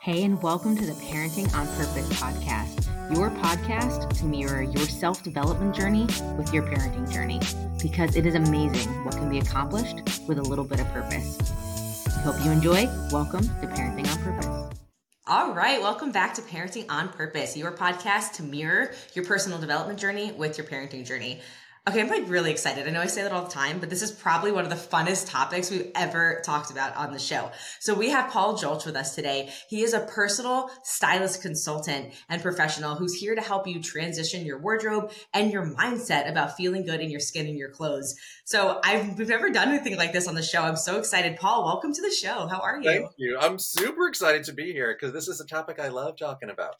Hey, and welcome to the Parenting on Purpose podcast, your podcast to mirror your self development journey with your parenting journey, because it is amazing what can be accomplished with a little bit of purpose. We hope you enjoy. Welcome to Parenting on Purpose. All right, welcome back to Parenting on Purpose, your podcast to mirror your personal development journey with your parenting journey. Okay, I'm like really excited. I know I say that all the time, but this is probably one of the funnest topics we've ever talked about on the show. So we have Paul Julch with us today. He is a personal stylist consultant and professional who's here to help you transition your wardrobe and your mindset about feeling good in your skin and your clothes. So I've we've never done anything like this on the show. I'm so excited. Paul, welcome to the show. How are you? Thank you. I'm super excited to be here because this is a topic I love talking about.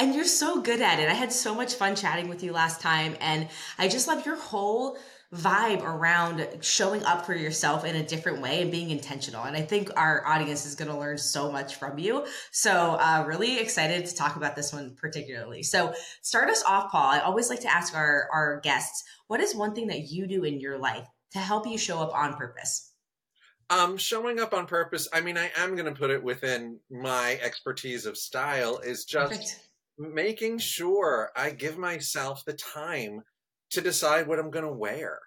And you're so good at it. I had so much fun chatting with you last time. And I just love your whole vibe around showing up for yourself in a different way and being intentional. And I think our audience is going to learn so much from you. So, uh, really excited to talk about this one particularly. So, start us off, Paul. I always like to ask our, our guests what is one thing that you do in your life to help you show up on purpose? Um, showing up on purpose, I mean, I am going to put it within my expertise of style, is just. Perfect making sure I give myself the time to decide what I'm going to wear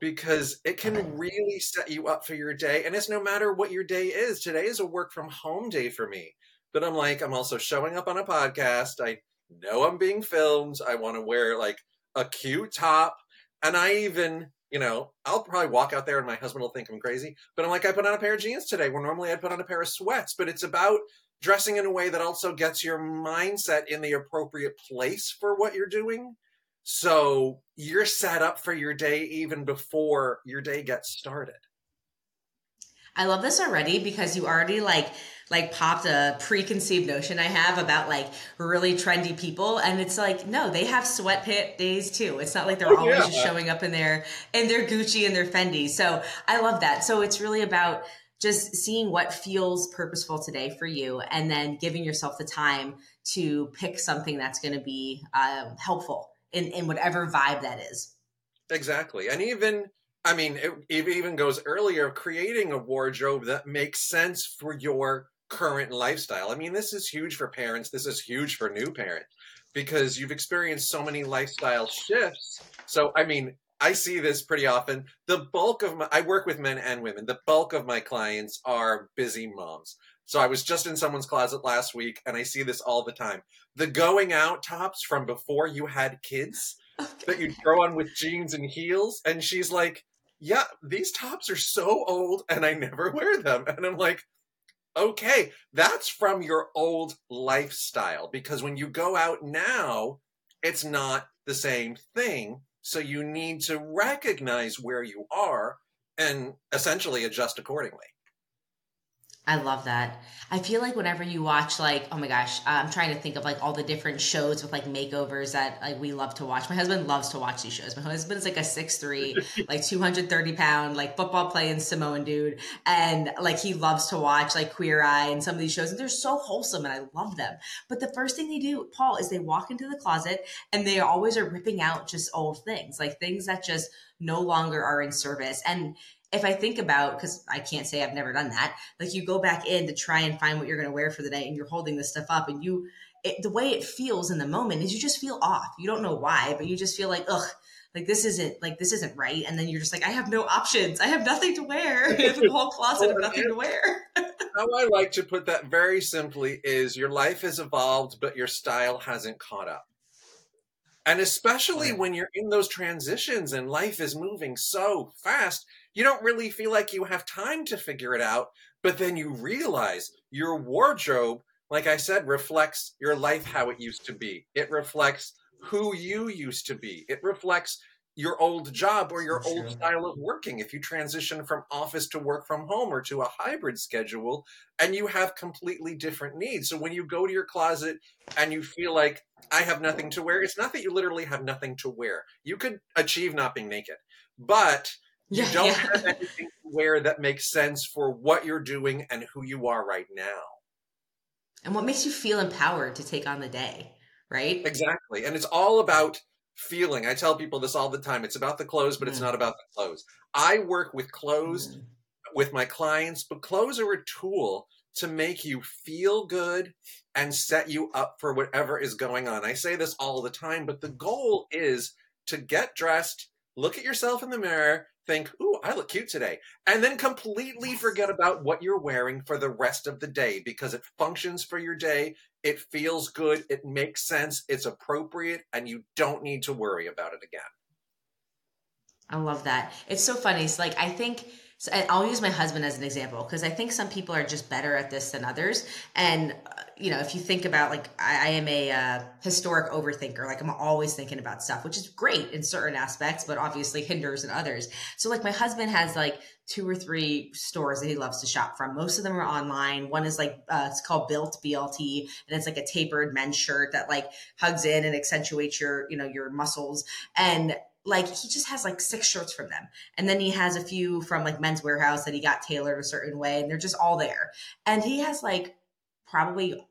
because it can really set you up for your day. And it's no matter what your day is. Today is a work from home day for me. But I'm like, I'm also showing up on a podcast. I know I'm being filmed. I want to wear like a cute top. And I even, you know, I'll probably walk out there and my husband will think I'm crazy. But I'm like, I put on a pair of jeans today where normally I'd put on a pair of sweats. But it's about dressing in a way that also gets your mindset in the appropriate place for what you're doing. So you're set up for your day even before your day gets started. I love this already because you already like like popped a preconceived notion I have about like really trendy people and it's like no they have sweatpant days too. It's not like they're oh, always yeah. just showing up in their in their Gucci and their Fendi. So I love that. So it's really about just seeing what feels purposeful today for you and then giving yourself the time to pick something that's going to be uh, helpful in, in whatever vibe that is. Exactly. And even i mean it, it even goes earlier creating a wardrobe that makes sense for your current lifestyle i mean this is huge for parents this is huge for new parents because you've experienced so many lifestyle shifts so i mean I see this pretty often. The bulk of my, I work with men and women. The bulk of my clients are busy moms. So I was just in someone's closet last week and I see this all the time. The going out tops from before you had kids okay. that you throw on with jeans and heels. And she's like, yeah, these tops are so old and I never wear them. And I'm like, okay, that's from your old lifestyle because when you go out now, it's not the same thing so you need to recognize where you are and essentially adjust accordingly. I love that. I feel like whenever you watch like, oh my gosh, uh, I'm trying to think of like all the different shows with like makeovers that like we love to watch. My husband loves to watch these shows. My husband is like a six three, like 230 pound, like football playing Samoan dude. And like he loves to watch like Queer Eye and some of these shows. And they're so wholesome and I love them. But the first thing they do, Paul, is they walk into the closet and they always are ripping out just old things, like things that just no longer are in service. And if I think about, because I can't say I've never done that, like you go back in to try and find what you're going to wear for the day and you're holding this stuff up and you, it, the way it feels in the moment is you just feel off. You don't know why, but you just feel like, ugh, like this isn't like this isn't right. And then you're just like, I have no options. I have nothing to wear. I have a whole closet of nothing to wear. How I like to put that very simply is your life has evolved, but your style hasn't caught up. And especially when you're in those transitions and life is moving so fast, you don't really feel like you have time to figure it out. But then you realize your wardrobe, like I said, reflects your life how it used to be. It reflects who you used to be. It reflects your old job or your sure. old style of working. If you transition from office to work from home or to a hybrid schedule and you have completely different needs. So when you go to your closet and you feel like I have nothing to wear, it's not that you literally have nothing to wear. You could achieve not being naked, but you yeah, don't yeah. have anything to wear that makes sense for what you're doing and who you are right now. And what makes you feel empowered to take on the day, right? Exactly. And it's all about feeling. I tell people this all the time. It's about the clothes, but mm. it's not about the clothes. I work with clothes mm. with my clients, but clothes are a tool to make you feel good and set you up for whatever is going on. I say this all the time, but the goal is to get dressed, look at yourself in the mirror, think, ooh, I look cute today, and then completely forget about what you're wearing for the rest of the day because it functions for your day. It feels good. It makes sense. It's appropriate, and you don't need to worry about it again. I love that. It's so funny. It's like, I think so I'll use my husband as an example because I think some people are just better at this than others. And you know, if you think about like I, I am a uh, historic overthinker, like I'm always thinking about stuff, which is great in certain aspects, but obviously hinders in others. So like my husband has like two or three stores that he loves to shop from. Most of them are online. One is like uh, it's called Built BLT, and it's like a tapered men's shirt that like hugs in and accentuates your you know your muscles and like he just has like six shirts from them. And then he has a few from like Men's Wearhouse that he got tailored a certain way and they're just all there. And he has like probably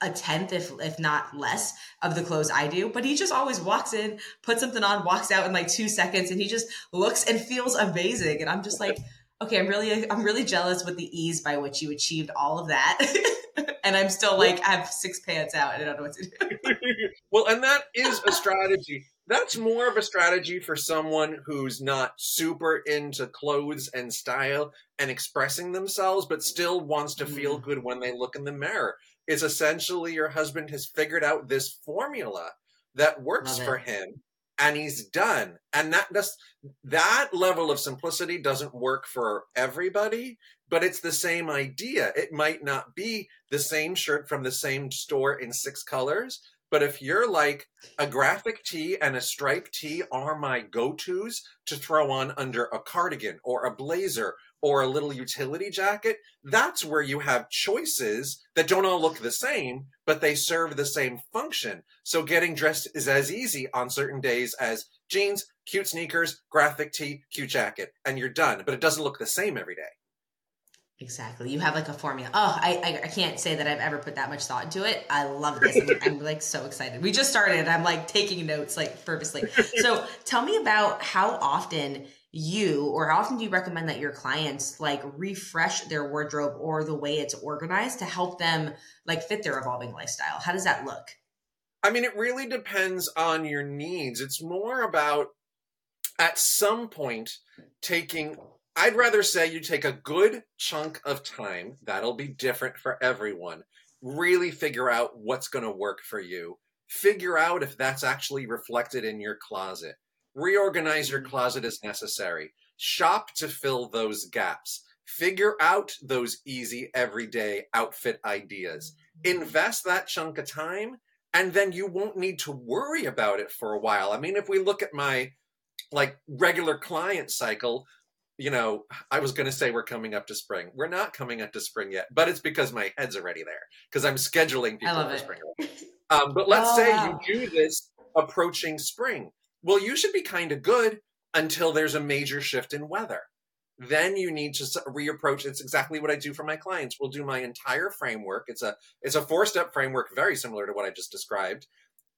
a tenth if if not less of the clothes I do. But he just always walks in puts something on walks out in like 2 seconds and he just looks and feels amazing. And I'm just like okay I'm really I'm really jealous with the ease by which you achieved all of that. And I'm still like I have six pants out and I don't know what to do. Well and that is a strategy that's more of a strategy for someone who's not super into clothes and style and expressing themselves, but still wants to feel mm. good when they look in the mirror. It's essentially your husband has figured out this formula that works for him and he's done. And that does, that level of simplicity doesn't work for everybody, but it's the same idea. It might not be the same shirt from the same store in six colors, but if you're like a graphic tee and a stripe tee are my go tos to throw on under a cardigan or a blazer or a little utility jacket, that's where you have choices that don't all look the same, but they serve the same function. So getting dressed is as easy on certain days as jeans, cute sneakers, graphic tee, cute jacket, and you're done. But it doesn't look the same every day. Exactly. You have like a formula. Oh, I, I, I can't say that I've ever put that much thought into it. I love this. I'm, I'm, like so excited. We just started. I'm like taking notes like purposely. So tell me about how often you or how often do you recommend that your clients like refresh their wardrobe or the way it's organized to help them like fit their evolving lifestyle? How does that look? I mean, it really depends on your needs. It's more about at some point taking I'd rather say you take a good chunk of time, that'll be different for everyone. Really figure out what's going to work for you. Figure out if that's actually reflected in your closet. Reorganize your mm-hmm. closet as necessary. Shop to fill those gaps. Figure out those easy everyday outfit ideas. Mm-hmm. Invest that chunk of time, and then you won't need to worry about it for a while. I mean, if we look at my like regular client cycle, you know, I was going to say we're coming up to spring. We're not coming up to spring yet, but it's because my head's already there because I'm scheduling people for it. spring. Um, but let's oh, say wow. you do this approaching spring. Well, you should be kind of good until there's a major shift in weather. Then you need to reapproach. It's exactly what I do for my clients. We'll do my entire framework. It's a it's a four step framework, very similar to what I just described.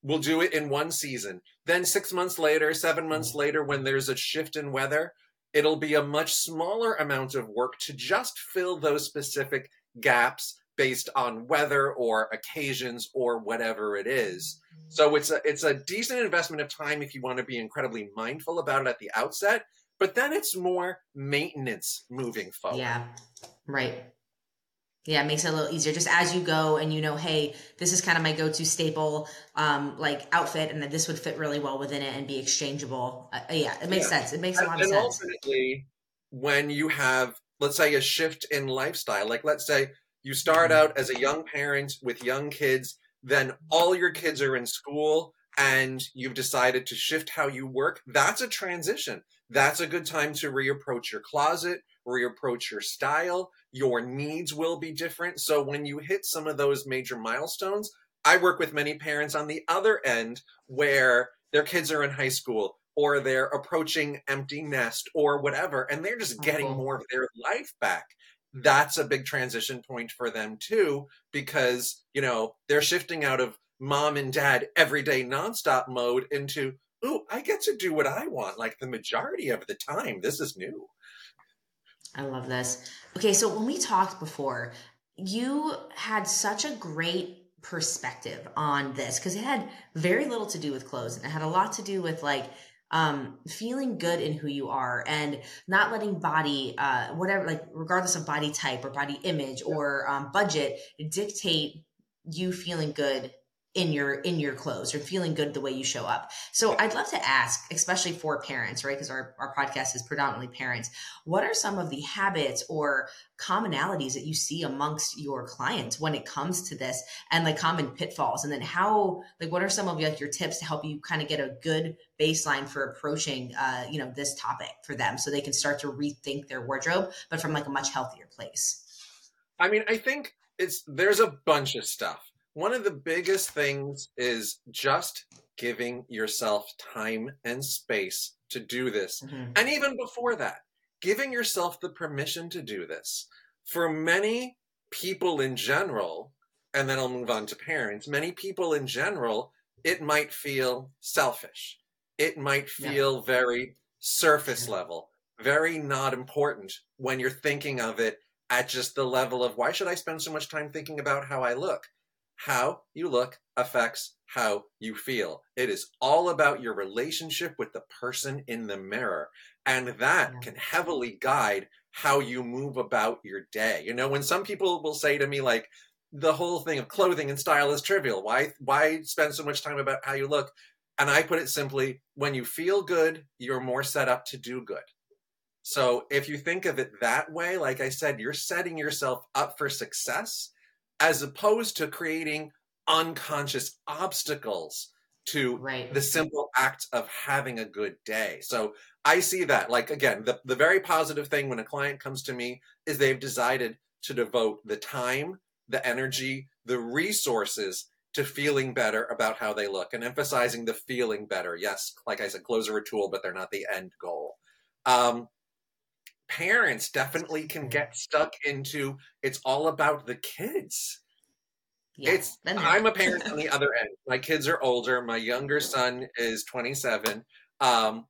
We'll do it in one season. Then six months later, seven months mm. later, when there's a shift in weather, it'll be a much smaller amount of work to just fill those specific gaps based on weather or occasions or whatever it is. So it's a it's a decent investment of time if you want to be incredibly mindful about it at the outset, but then it's more maintenance moving forward. Yeah. Right. Yeah, it makes it a little easier. Just as you go and you know, hey, this is kind of my go-to staple um, like outfit, and that this would fit really well within it and be exchangeable. Uh, yeah, it makes yeah. sense. It makes a lot and, of sense. And ultimately, when you have, let's say, a shift in lifestyle, like let's say you start mm-hmm. out as a young parent with young kids, then all your kids are in school, and you've decided to shift how you work. That's a transition. That's a good time to reapproach your closet, reapproach your style your needs will be different. So when you hit some of those major milestones, I work with many parents on the other end where their kids are in high school or they're approaching empty nest or whatever, and they're just getting mm-hmm. more of their life back. That's a big transition point for them too, because, you know, they're shifting out of mom and dad everyday nonstop mode into, ooh, I get to do what I want like the majority of the time. This is new. I love this. Okay, so when we talked before, you had such a great perspective on this because it had very little to do with clothes and it had a lot to do with like um, feeling good in who you are and not letting body, uh, whatever, like regardless of body type or body image or um, budget, dictate you feeling good in your in your clothes or feeling good the way you show up. So i'd love to ask especially for parents right? Because our, our podcast is predominantly parents. What are some of the habits or commonalities that you see amongst your clients when it comes to this and like common pitfalls? And then how like what are some of like your tips to help you kind of get a good baseline for approaching uh you know this topic for them so they can start to rethink their wardrobe but from like a much healthier place? I mean i think it's there's a bunch of stuff one of the biggest things is just giving yourself time and space to do this. Mm-hmm. And even before that, giving yourself the permission to do this. For many people in general, and then I'll move on to parents, many people in general, it might feel selfish. It might feel yeah. very surface level, very not important when you're thinking of it at just the level of why should I spend so much time thinking about how I look? How you look affects how you feel. It is all about your relationship with the person in the mirror. And that yeah. can heavily guide how you move about your day. You know, when some people will say to me, like, the whole thing of clothing and style is trivial. Why why spend so much time about how you look? And I put it simply, when you feel good, you're more set up to do good. So if you think of it that way, like I said, you're setting yourself up for success as opposed to creating unconscious obstacles to right. the simple act of having a good day. So I see that. Like, again, the, the very positive thing when a client comes to me is they've decided to devote the time, the energy, the resources to feeling better about how they look and emphasizing the feeling better. Yes, like I said, clothes are a tool, but they're not the end goal. Um, parents definitely can get stuck into it's all about the kids. Yeah, it's I'm a parent on the other end. My kids are older. My younger son is 27. Um,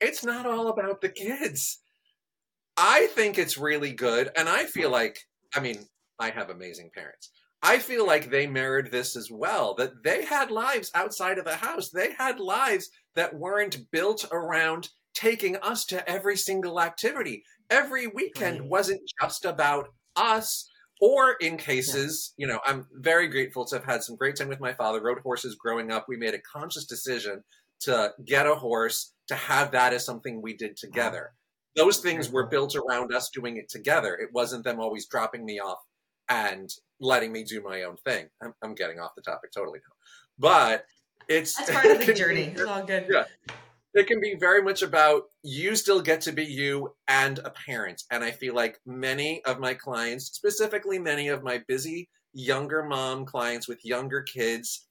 it's not all about the kids. I think it's really good, and I feel like I mean I have amazing parents. I feel like they mirrored this as well. That they had lives outside of the house. They had lives that weren't built around taking us to every single activity. Every weekend wasn't just about us. Or in cases, you know, I'm very grateful to have had some great time with my father, rode horses growing up. We made a conscious decision to get a horse, to have that as something we did uh-huh. together. Those things were built around us doing it together. It wasn't them always dropping me off and letting me do my own thing. I'm, I'm getting off the topic totally now. But it's that's part of the journey. It's all good. Yeah it can be very much about you still get to be you and a parent. And I feel like many of my clients, specifically many of my busy younger mom clients with younger kids,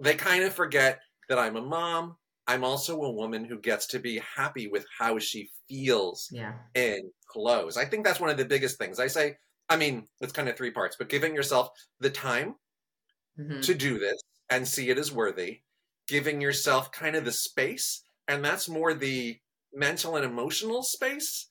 they kind of forget that I'm a mom. I'm also a woman who gets to be happy with how she feels yeah. in clothes. I think that's one of the biggest things. I say, I mean, it's kind of three parts, but giving yourself the time mm-hmm. to do this and see it as worthy, giving yourself kind of the space and that's more the mental and emotional space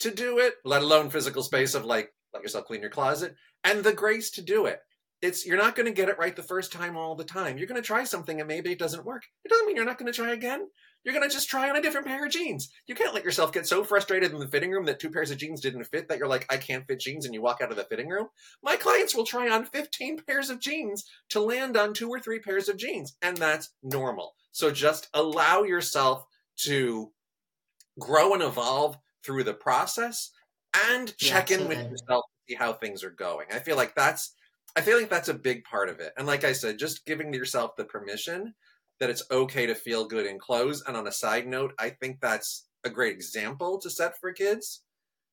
to do it, let alone physical space of like let yourself clean your closet and the grace to do it. It's you're not going to get it right the first time all the time. You're going to try something and maybe it doesn't work. It doesn't mean you're not going to try again. You're going to just try on a different pair of jeans. You can't let yourself get so frustrated in the fitting room that two pairs of jeans didn't fit that you're like, I can't fit jeans, and you walk out of the fitting room. My clients will try on 15 pairs of jeans to land on two or three pairs of jeans, and that's normal. So just allow yourself to grow and evolve through the process and check yeah, in with yourself to see how things are going. I feel like that's I feel like that's a big part of it. And like I said, just giving yourself the permission that it's okay to feel good in clothes. And on a side note, I think that's a great example to set for kids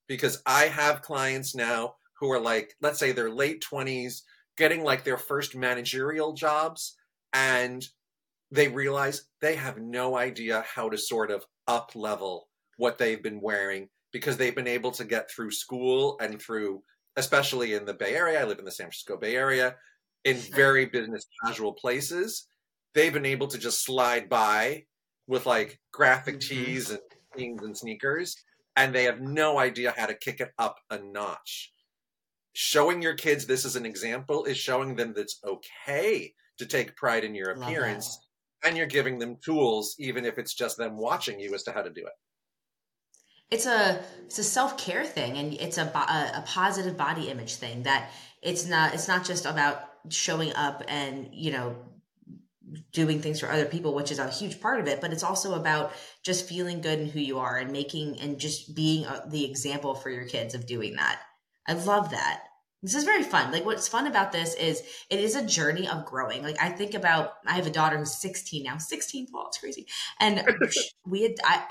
because I have clients now who are like, let's say they're late 20s, getting like their first managerial jobs, and they realize they have no idea how to sort of up level what they've been wearing because they've been able to get through school and through, especially in the Bay Area. I live in the San Francisco Bay Area, in very business casual places. They've been able to just slide by with like graphic mm-hmm. tees and things and sneakers, and they have no idea how to kick it up a notch. showing your kids this as an example is showing them that it's okay to take pride in your appearance and you're giving them tools even if it's just them watching you as to how to do it it's a it's a self-care thing and it's a, a, a positive body image thing that it's not it's not just about showing up and you know doing things for other people which is a huge part of it but it's also about just feeling good in who you are and making and just being a, the example for your kids of doing that i love that this is very fun. Like what's fun about this is it is a journey of growing. Like I think about I have a daughter who's 16 now. 16, well, it's crazy. And we had I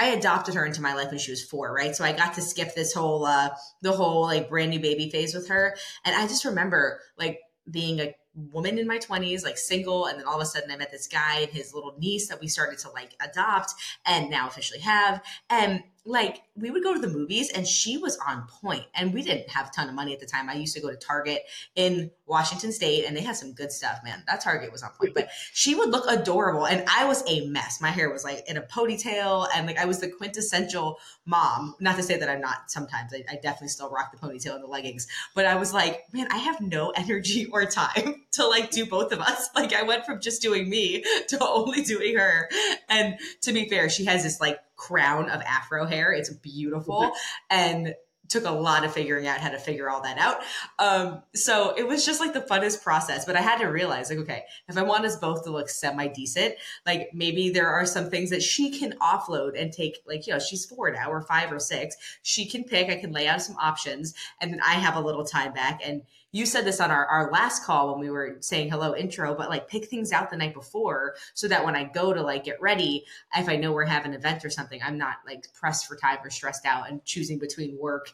I adopted her into my life when she was 4, right? So I got to skip this whole uh the whole like brand new baby phase with her. And I just remember like being a woman in my 20s, like single, and then all of a sudden I met this guy and his little niece that we started to like adopt and now officially have. And like we would go to the movies and she was on point and we didn't have a ton of money at the time. I used to go to target in washington state and they had some good stuff man. That target was on point but she would look adorable and i was a mess. My hair was like in a ponytail and like i was the quintessential mom. Not to say that i'm not sometimes. I, I definitely still rock the ponytail and the leggings but i was like man i have no energy or time to like do both of us. Like i went from just doing me to only doing her. And to be fair she has this like crown of afro hair. It's beautiful and took a lot of figuring out how to figure all that out. Um, so it was just like the funnest process. But I had to realize, like, okay, if I want us both to look semi decent, like maybe there are some things that she can offload and take, like, you know, she's four now or five or six. She can pick, I can lay out some options, and then I have a little time back. And you said this on our, our last call when we were saying hello intro, but like pick things out the night before so that when I go to like get ready, if I know we're having an event or something, I'm not like pressed for time or stressed out and choosing between work,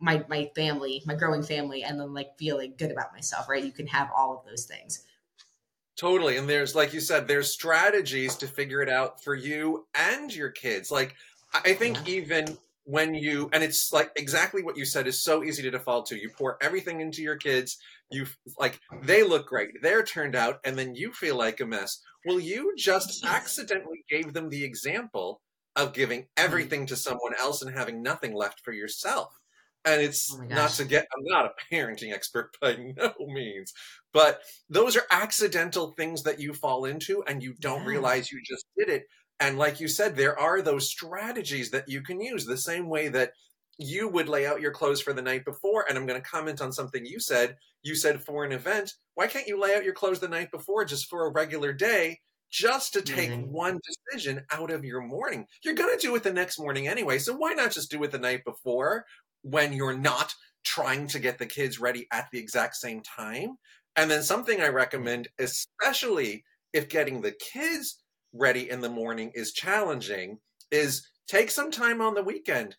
my my family, my growing family, and then like feeling good about myself, right? You can have all of those things. Totally. And there's like you said, there's strategies to figure it out for you and your kids. Like I think yeah. even when you and it's like exactly what you said is so easy to default to you pour everything into your kids you like they look great they're turned out and then you feel like a mess well you just accidentally gave them the example of giving mm-hmm. everything to someone else and having nothing left for yourself and it's oh not to get i'm not a parenting expert by no means but those are accidental things that you fall into and you don't yeah. realize you just did it and like you said, there are those strategies that you can use the same way that you would lay out your clothes for the night before. And I'm going to comment on something you said. You said for an event, why can't you lay out your clothes the night before just for a regular day? Just to take mm-hmm. one decision out of your morning. You're going to do it the next morning anyway. So why not just do it the night before when you're not trying to get the kids ready at the exact same time? And then something I recommend, especially if getting the kids ready in the morning is challenging is take some time on the weekend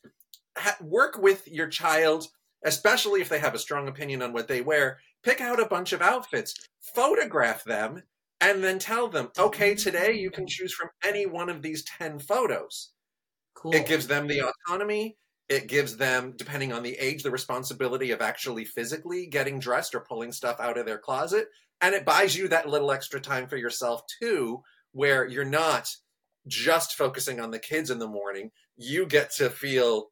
ha- work with your child especially if they have a strong opinion on what they wear pick out a bunch of outfits photograph them and then tell them okay today you can choose from any one of these 10 photos cool. it gives them the autonomy it gives them depending on the age the responsibility of actually physically getting dressed or pulling stuff out of their closet and it buys you that little extra time for yourself too where you're not just focusing on the kids in the morning. You get to feel,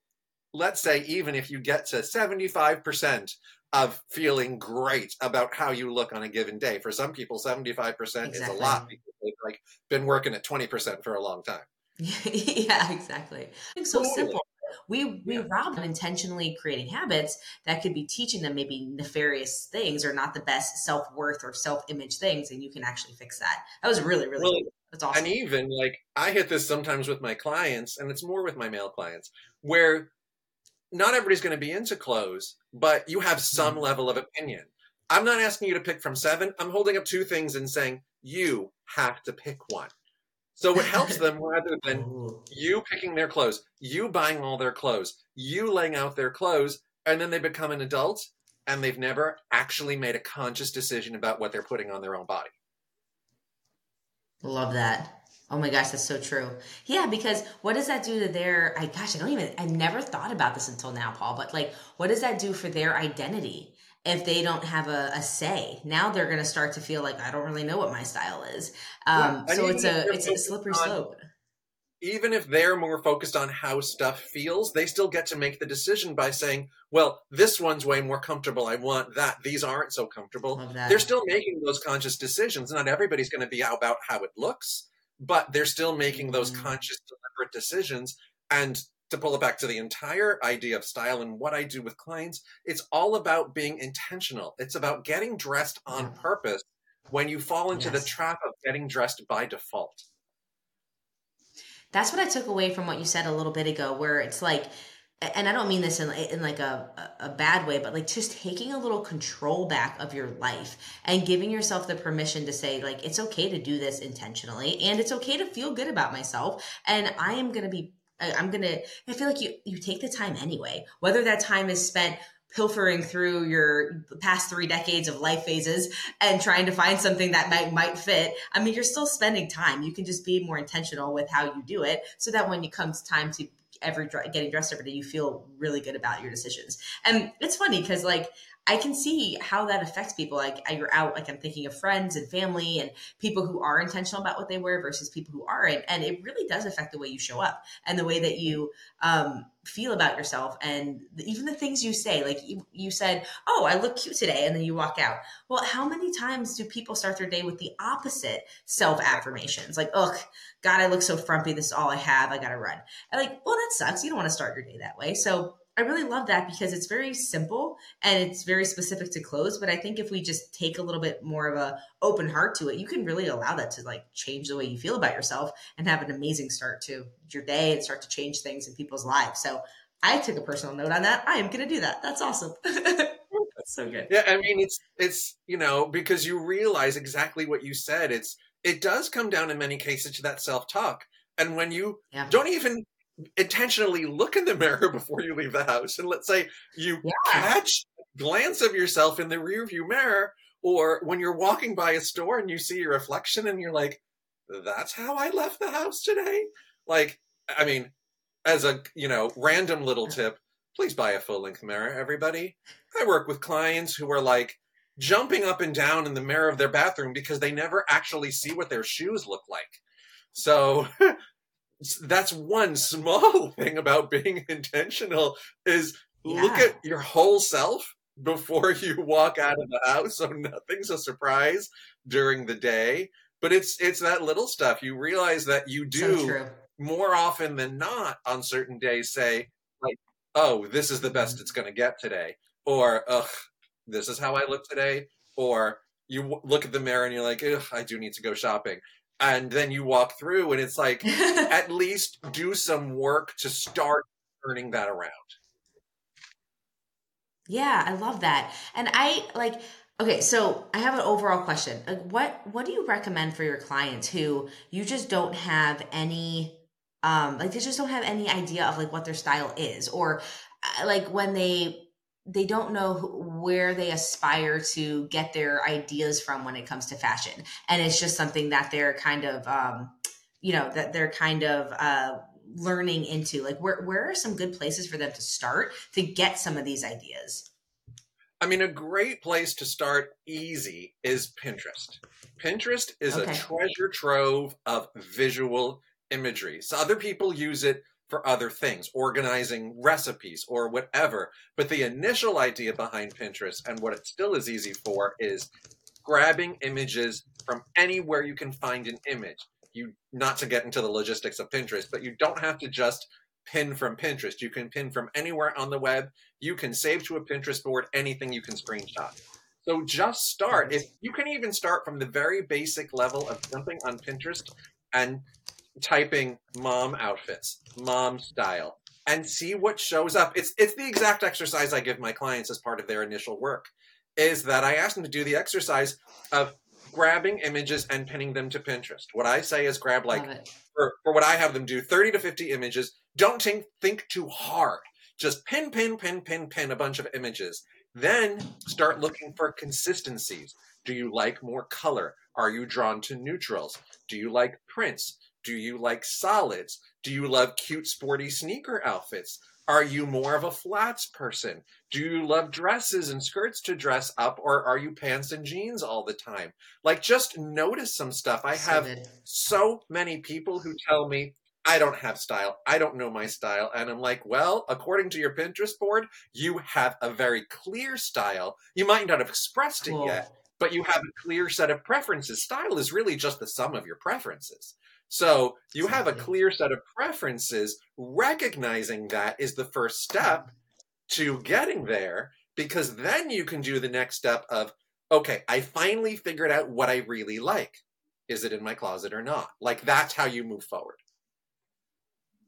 let's say, even if you get to 75% of feeling great about how you look on a given day. For some people, 75% exactly. is a lot because they've like been working at 20% for a long time. yeah, exactly. It's so totally. simple we we yeah. rob them intentionally creating habits that could be teaching them maybe nefarious things or not the best self-worth or self-image things and you can actually fix that that was really really well, cool. that's awesome and even like i hit this sometimes with my clients and it's more with my male clients where not everybody's going to be into clothes but you have some mm-hmm. level of opinion i'm not asking you to pick from seven i'm holding up two things and saying you have to pick one so it helps them rather than oh. you picking their clothes, you buying all their clothes, you laying out their clothes, and then they become an adult and they've never actually made a conscious decision about what they're putting on their own body. Love that. Oh my gosh, that's so true. Yeah, because what does that do to their I gosh, I don't even I never thought about this until now, Paul, but like what does that do for their identity? If they don't have a, a say. Now they're going to start to feel like I don't really know what my style is. Um, yeah, so it's a it's a slippery on, slope. even if they're more focused on how stuff feels, they still get to make the decision by saying, well, this one's way more comfortable. I want that. These aren't so comfortable. They're still making those conscious decisions. Not everybody's going to be about how it looks, but they're still making those mm. conscious, deliberate decisions. And to pull it back to the entire idea of style and what I do with clients, it's all about being intentional. It's about getting dressed on yeah. purpose when you fall into yes. the trap of getting dressed by default. That's what I took away from what you said a little bit ago, where it's like, and I don't mean this in, in like a, a bad way, but like just taking a little control back of your life and giving yourself the permission to say, like, it's okay to do this intentionally and it's okay to feel good about myself. And I am going to be I'm gonna. I feel like you you take the time anyway, whether that time is spent pilfering through your past three decades of life phases and trying to find something that might might fit i mean you're still spending time you can just be more intentional with how you do it so that when it comes time to every getting dressed every day you feel really good about your decisions and it's funny because like I can see how that affects people. Like you're out, like I'm thinking of friends and family and people who are intentional about what they wear versus people who aren't. And it really does affect the way you show up and the way that you um, feel about yourself and even the things you say. Like you, you said, Oh, I look cute today. And then you walk out. Well, how many times do people start their day with the opposite self affirmations? Like, ugh, God, I look so frumpy. This is all I have. I got to run. And like, well, that sucks. You don't want to start your day that way. So I really love that because it's very simple and it's very specific to clothes. But I think if we just take a little bit more of a open heart to it, you can really allow that to like change the way you feel about yourself and have an amazing start to your day and start to change things in people's lives. So I took a personal note on that. I am going to do that. That's awesome. That's so good. Yeah, I mean it's it's you know because you realize exactly what you said. It's it does come down in many cases to that self talk. And when you yeah. don't even intentionally look in the mirror before you leave the house and let's say you yeah. catch glance of yourself in the rearview mirror or when you're walking by a store and you see your reflection and you're like that's how i left the house today? Like i mean as a you know random little tip please buy a full length mirror everybody. I work with clients who are like jumping up and down in the mirror of their bathroom because they never actually see what their shoes look like. So that's one small thing about being intentional is yeah. look at your whole self before you walk out of the house so nothing's a surprise during the day but it's it's that little stuff you realize that you do so more often than not on certain days say like oh this is the best mm-hmm. it's going to get today or ugh this is how i look today or you look at the mirror and you're like ugh i do need to go shopping and then you walk through and it's like at least do some work to start turning that around. Yeah i love that. And i like okay so i have an overall question. Like what what do you recommend for your clients who you just don't have any um like they just don't have any idea of like what their style is? Or uh, like when they they don't know where they aspire to get their ideas from when it comes to fashion. And it's just something that they're kind of um, you know that they're kind of uh, learning into. Like where, where are some good places for them to start to get some of these ideas? I mean a great place to start easy is pinterest. Pinterest is okay. a treasure trove of visual imagery. So other people use it for other things, organizing recipes or whatever. But the initial idea behind Pinterest and what it still is easy for is grabbing images from anywhere you can find an image. You not to get into the logistics of Pinterest, but you don't have to just pin from Pinterest. You can pin from anywhere on the web. You can save to a Pinterest board anything you can screenshot. So just start. If you can even start from the very basic level of jumping on Pinterest and typing mom outfits, mom style, and see what shows up. It's it's the exact exercise I give my clients as part of their initial work. Is that I ask them to do the exercise of grabbing images and pinning them to Pinterest. What I say is grab like for, for what I have them do 30 to 50 images. Don't think think too hard. Just pin, pin, pin, pin, pin a bunch of images. Then start looking for consistencies. Do you like more color? Are you drawn to neutrals? Do you like prints? Do you like solids? Do you love cute, sporty sneaker outfits? Are you more of a flats person? Do you love dresses and skirts to dress up, or are you pants and jeans all the time? Like, just notice some stuff. I have so many people who tell me, I don't have style. I don't know my style. And I'm like, well, according to your Pinterest board, you have a very clear style. You might not have expressed Cool. it yet, but you have a clear set of preferences. Style is really just the sum of your preferences. So you have a clear set of preferences. Recognizing that is the first step to getting there because then you can do the next step of, okay, I finally figured out what I really like. Is it in my closet or not? Like that's how you move forward.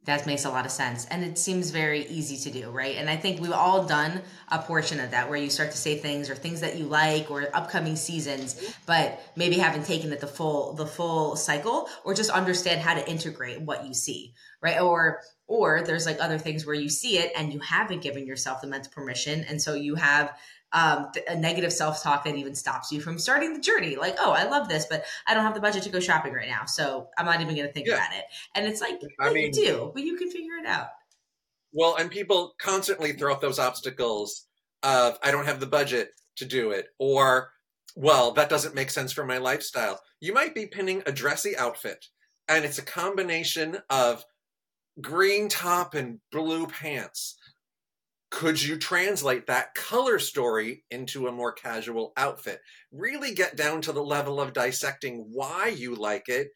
That makes a lot of sense. And it seems very easy to do, right? And I think we've all done a portion of that where you start to say things or things that you like or upcoming seasons, but maybe haven't taken it the full the full cycle or just understand how to integrate what you see, right? Or or there's like other things where you see it and you haven't given yourself the mental permission. And so you have um, a negative self talk that even stops you from starting the journey. Like, oh, I love this, but I don't have the budget to go shopping right now. So I'm not even going to think Yeah. about it. And it's like, I mean- you do, but you can figure it out. Well, and people constantly throw up those obstacles of I don't have the budget to do it, or well, that doesn't make sense for my lifestyle. You might be pinning a dressy outfit, and it's a combination of green top and blue pants. Could you translate that color story into a more casual outfit? Really get down to the level of dissecting why you like it.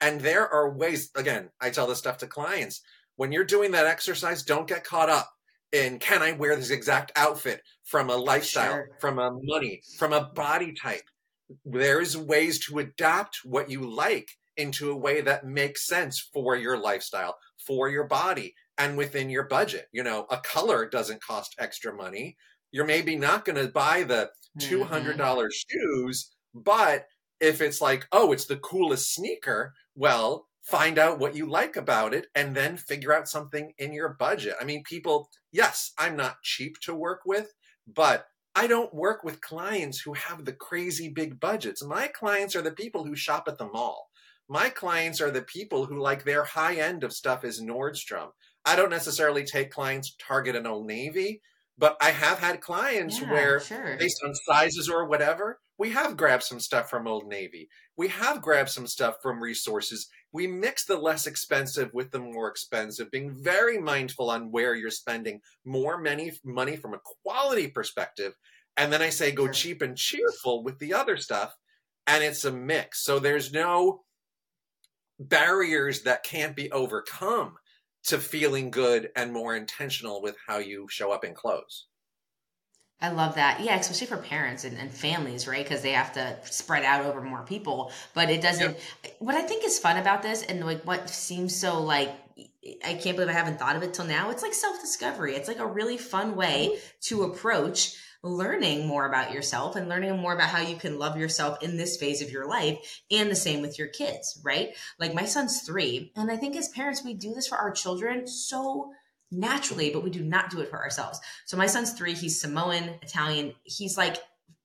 And there are ways, again, I tell this stuff to clients when you're doing that exercise, don't get caught up in can I wear this exact outfit from a lifestyle, Sure. from a money, from a body type. There's ways to adapt what you like into a way that makes sense for your lifestyle, for your body, and within your budget. You know, a color doesn't cost extra money. You're maybe not going to buy the two mm-hmm. hundred dollars shoes, but if it's like, oh, it's the coolest sneaker, well, find out what you like about it and then figure out something in your budget. I mean, people, yes, I'm not cheap to work with, but I don't work with clients who have the crazy big budgets. My clients are the people who shop at the mall. My clients are the people who like their high end of stuff is Nordstrom. I don't necessarily take clients Target and Old Navy, but I have had clients Yeah, where sure. based on sizes or whatever, we have grabbed some stuff from Old Navy. We have grabbed some stuff from resources. We mix the less expensive with the more expensive, being very mindful on where you're spending more money, money from a quality perspective. And then I say go Sure. cheap and cheerful with the other stuff. And it's a mix. So there's no barriers that can't be overcome to feeling good and more intentional with how you show up in clothes. I love that. Yeah, especially for parents and, and families, right? Because they have to spread out over more people. But it doesn't. What I think is fun about this, and like what seems so like, I can't believe I haven't thought of it till now. It's like self discovery. It's like a really fun way to approach learning more about yourself and learning more about how you can love yourself in this phase of your life and the same with your kids, right? Like my son's three. And I think as parents, we do this for our children so naturally, but we do not do it for ourselves. So my son's three. He's Samoan, Italian. He's like,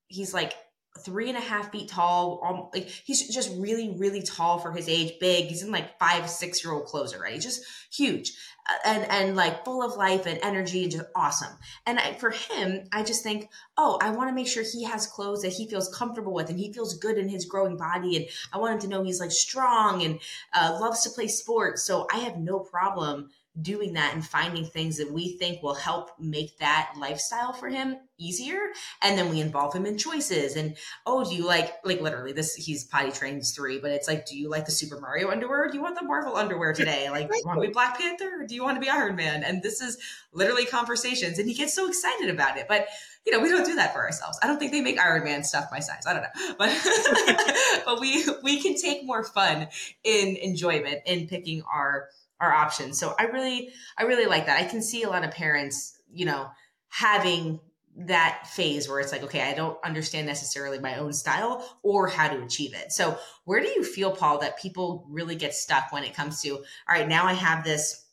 he's like three and a half feet tall. Um, like he's just really, really tall for his age. Big. He's in like five, six year old clothes already. Just huge, uh, and and like full of life and energy and just awesome. And I, for him, I just think, oh, I want to make sure he has clothes that he feels comfortable with and he feels good in his growing body. And I want him to know he's like strong and uh, loves to play sports. So I have no problem doing that and finding things that we think will help make that lifestyle for him easier. And then we involve him in choices and oh do you like like literally this he's potty trained he's three but it's like do you like the super mario underwear? Do you want the marvel underwear today? Like do you want to be black panther? Or do you want to be iron man? And this is literally conversations and he gets so excited about it. But you know, we don't do that for ourselves. I don't think they make Iron Man stuff my size. I don't know, but but we we can take more fun in enjoyment in picking our our options. So I really I really like that. I can see a lot of parents, you know, having that phase where it's like, okay, I don't understand necessarily my own style or how to achieve it. So where do you feel, Paul, that people really get stuck when it comes to, all right, now I have this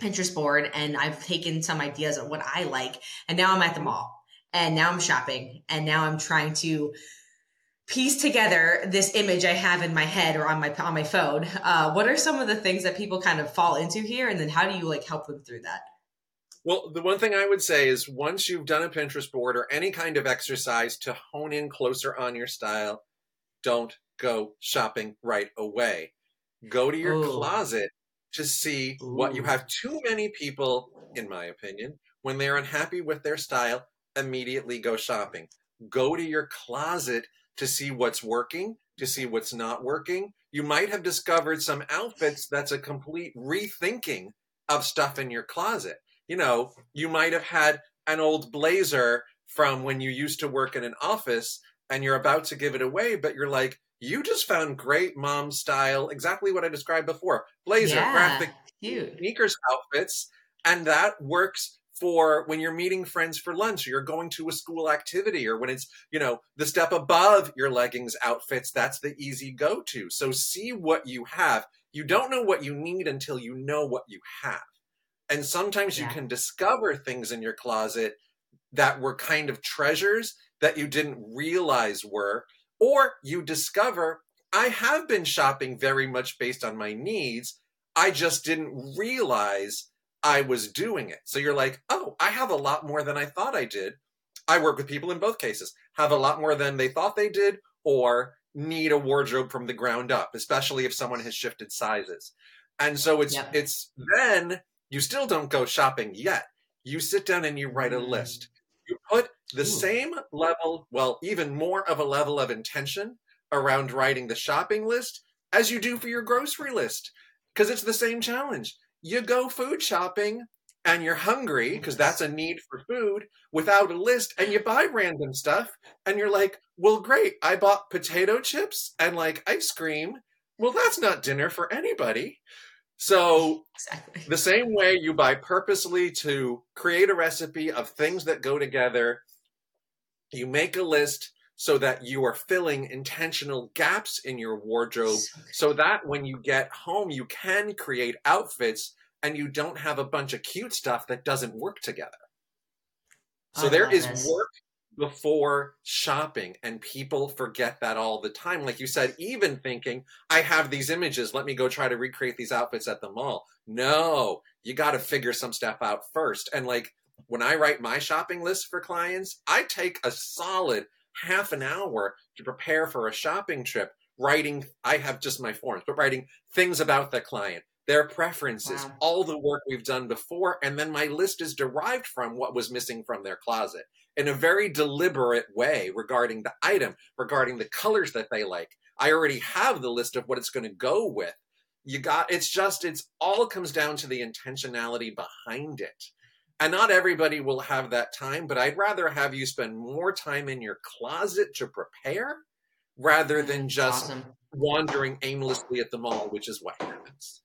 Pinterest board and I've taken some ideas of what I like, and now I'm at the mall and now I'm shopping and now I'm trying to piece together this image I have in my head or on my on my phone. Uh, what are some of the things that people kind of fall into here, and then how do you like help them through that? Well, the one thing I would say is once you've done a Pinterest board or any kind of exercise to hone in closer on your style, don't go shopping right away. Go to your Ooh. closet to see what you have too many people, in my opinion, when they're unhappy with their style, immediately go shopping. Go to your closet to see what's working, to see what's not working. You might have discovered some outfits that's a complete rethinking of stuff in your closet. You know, you might have had an old blazer from when you used to work in an office and you're about to give it away, but you're like, you just found great mom style, exactly what I described before blazer, yeah, graphic cute. sneakers outfits. And that works for when you're meeting friends for lunch or you're going to a school activity or when it's, you know, the step above your leggings outfits, that's the easy go to. So see what you have. You don't know what you need until you know what you have. And sometimes you can discover things in your closet that were kind of treasures that you didn't realize were, or you discover I have been shopping very much based on my needs. I just didn't realize I was doing it. So you're like, oh, I have a lot more than I thought I did. I work with people in both cases, have a lot more than they thought they did, or need a wardrobe from the ground up, especially if someone has shifted sizes. And so it's Yep. it's then you still don't go shopping yet. You sit down and you write a Mm. list. You put the Ooh. same level, well, even more of a level of intention around writing the shopping list as you do for your grocery list because it's the same challenge. You go food shopping and you're hungry because that's a need for food without a list and you buy random stuff and you're like, well, great, I bought potato chips and like ice cream. Well, that's not dinner for anybody. So Exactly. the same way you buy purposely to create a recipe of things that go together, you make a list so that you are filling intentional gaps in your wardrobe So so that when you get home, you can create outfits and you don't have a bunch of cute stuff that doesn't work together. So I there is this. work before shopping, and people forget that all the time. Like you said, even thinking, I have these images, let me go try to recreate these outfits at the mall. No, you got to figure some stuff out first. And like when I write my shopping list for clients, I take a solid half an hour to prepare for a shopping trip, writing, I have just my forms, but writing things about the client, their preferences, Wow. all the work we've done before. And then my list is derived from what was missing from their closet in a very deliberate way regarding the item, regarding the colors that they like. I already have the list of what it's going to go with. You got it's just it's all comes down to the intentionality behind it. And not everybody will have that time, but I'd rather have you spend more time in your closet to prepare rather mm-hmm. than just awesome. wandering aimlessly at the mall, which is what happens.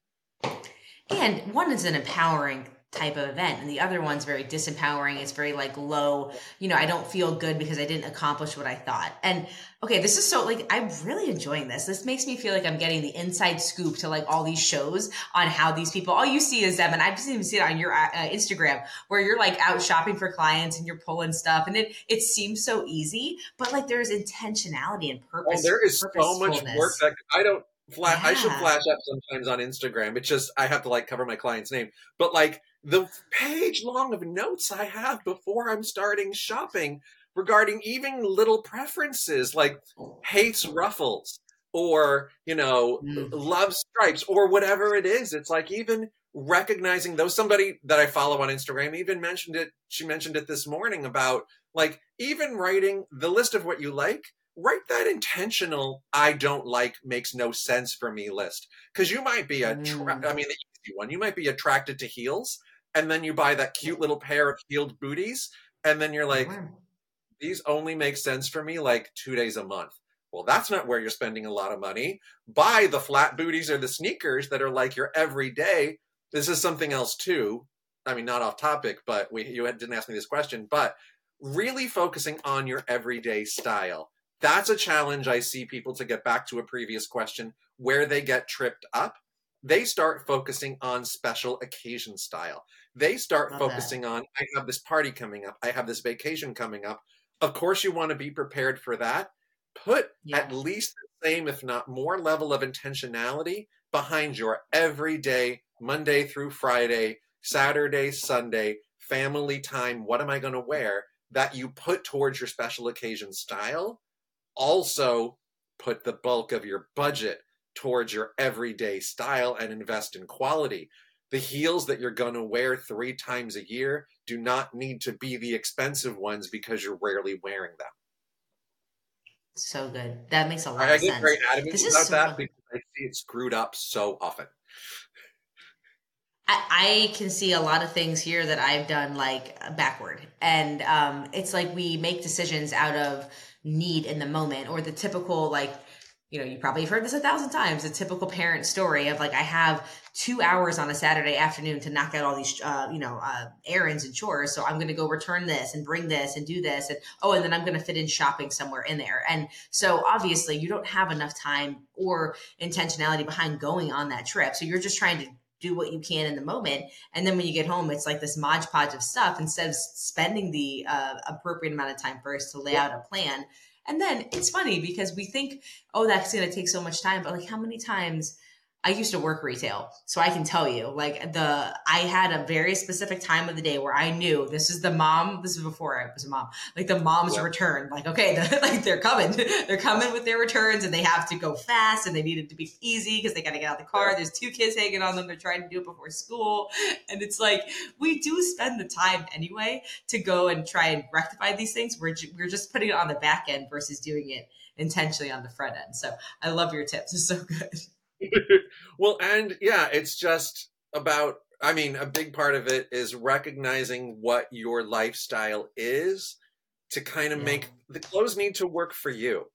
And one is an empowering type of event, and the other one's very disempowering. It's very like low. You know, I don't feel good because I didn't accomplish what I thought. And okay, this is so like I'm really enjoying this. This makes me feel like I'm getting the inside scoop to like all these shows on how these people. All you see is them, and I've just even seen it on your uh, uh, Instagram where you're like out shopping for clients and you're pulling stuff, and it it seems so easy, but like there's intentionality and purpose. there is so much work that I don't flash. I should flash up sometimes on Instagram. It's just I have to like cover my client's name, but like the page long of notes I have before I'm starting shopping regarding even little preferences like hates ruffles or you know Mm. loves stripes or whatever it is. It's like even recognizing though somebody that I follow on Instagram even mentioned it. She mentioned it this morning about like even writing the list of what you like write that intentional i don't like makes no sense for me list. Because you might be a tra- Mm. i mean the easy one. You might be attracted to heels and then you buy that cute little pair of heeled booties and then you're like these only make sense for me like two days a month. Well that's not where you're spending a lot of money. Buy the flat booties or the sneakers that are like your everyday. This is something else too. I mean not off topic but we you didn't ask me this question but really focusing on your everyday style that's a challenge I see people to get back to a previous question where they get tripped up. They start focusing on special occasion style. They start Love that. focusing on, I have this party coming up, I have this vacation coming up. Of course, you want to be prepared for that. Put Yeah. at least the same, if not more, level of intentionality behind your everyday, Monday through Friday, Saturday, Sunday, family time. What am I going to wear? That you put towards your special occasion style also put the bulk of your budget towards your everyday style and invest in quality. The heels that you're going to wear three times a year do not need to be the expensive ones because you're rarely wearing them. So good. That makes a lot I of get sense. very adamant This is about so that fun. because I see it screwed up so often. I, I can see a lot of things here that I've done like backward. And um, it's like we make decisions out of need in the moment or the typical, like, you know, you probably have heard this a thousand times the typical parent story of like, I have two hours on a Saturday afternoon to knock out all these, uh, you know, uh, errands and chores. So I'm going to go return this and bring this and do this. And oh, and then I'm going to fit in shopping somewhere in there. And so obviously you don't have enough time or intentionality behind going on that trip. So you're just trying to do what you can in the moment. And then when you get home, it's like this modge podge of stuff instead of spending the uh, appropriate amount of time first to lay out a plan. And then it's funny because we think, oh, that's going to take so much time. But like, how many times I used to work retail, so I can tell you, like the I had a very specific time of the day where I knew this is the mom. This is before I was a mom. Like the mom's return. Like okay, the, like they're coming, they're coming with their returns, and they have to go fast, and they need it to be easy because they got to get out of the car. There's two kids hanging on them. They're trying to do it before school, and it's like we do spend the time anyway to go and try and rectify these things. We're we're just putting it on the back end versus doing it intentionally on the front end. So I love your tips. It's so good. well, and yeah, it's just about, I mean, a big part of it is recognizing what your lifestyle is to kind of Yeah. make the clothes need to work for you.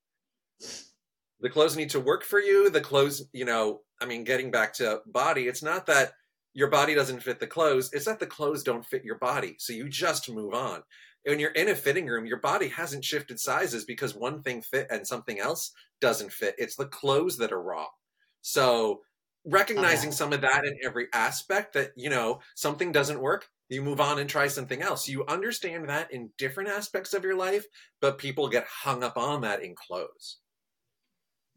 The clothes need to work for you. The clothes, you know, I mean, getting back to body, it's not that your body doesn't fit the clothes, it's that the clothes don't fit your body. So you just move on. When you're in a fitting room, your body hasn't shifted sizes because one thing fit and something else doesn't fit. It's the clothes that are wrong. So recognizing uh-huh. some of that in every aspect that, you know, something doesn't work, you move on and try something else. You understand that in different aspects of your life, but people get hung up on that in clothes.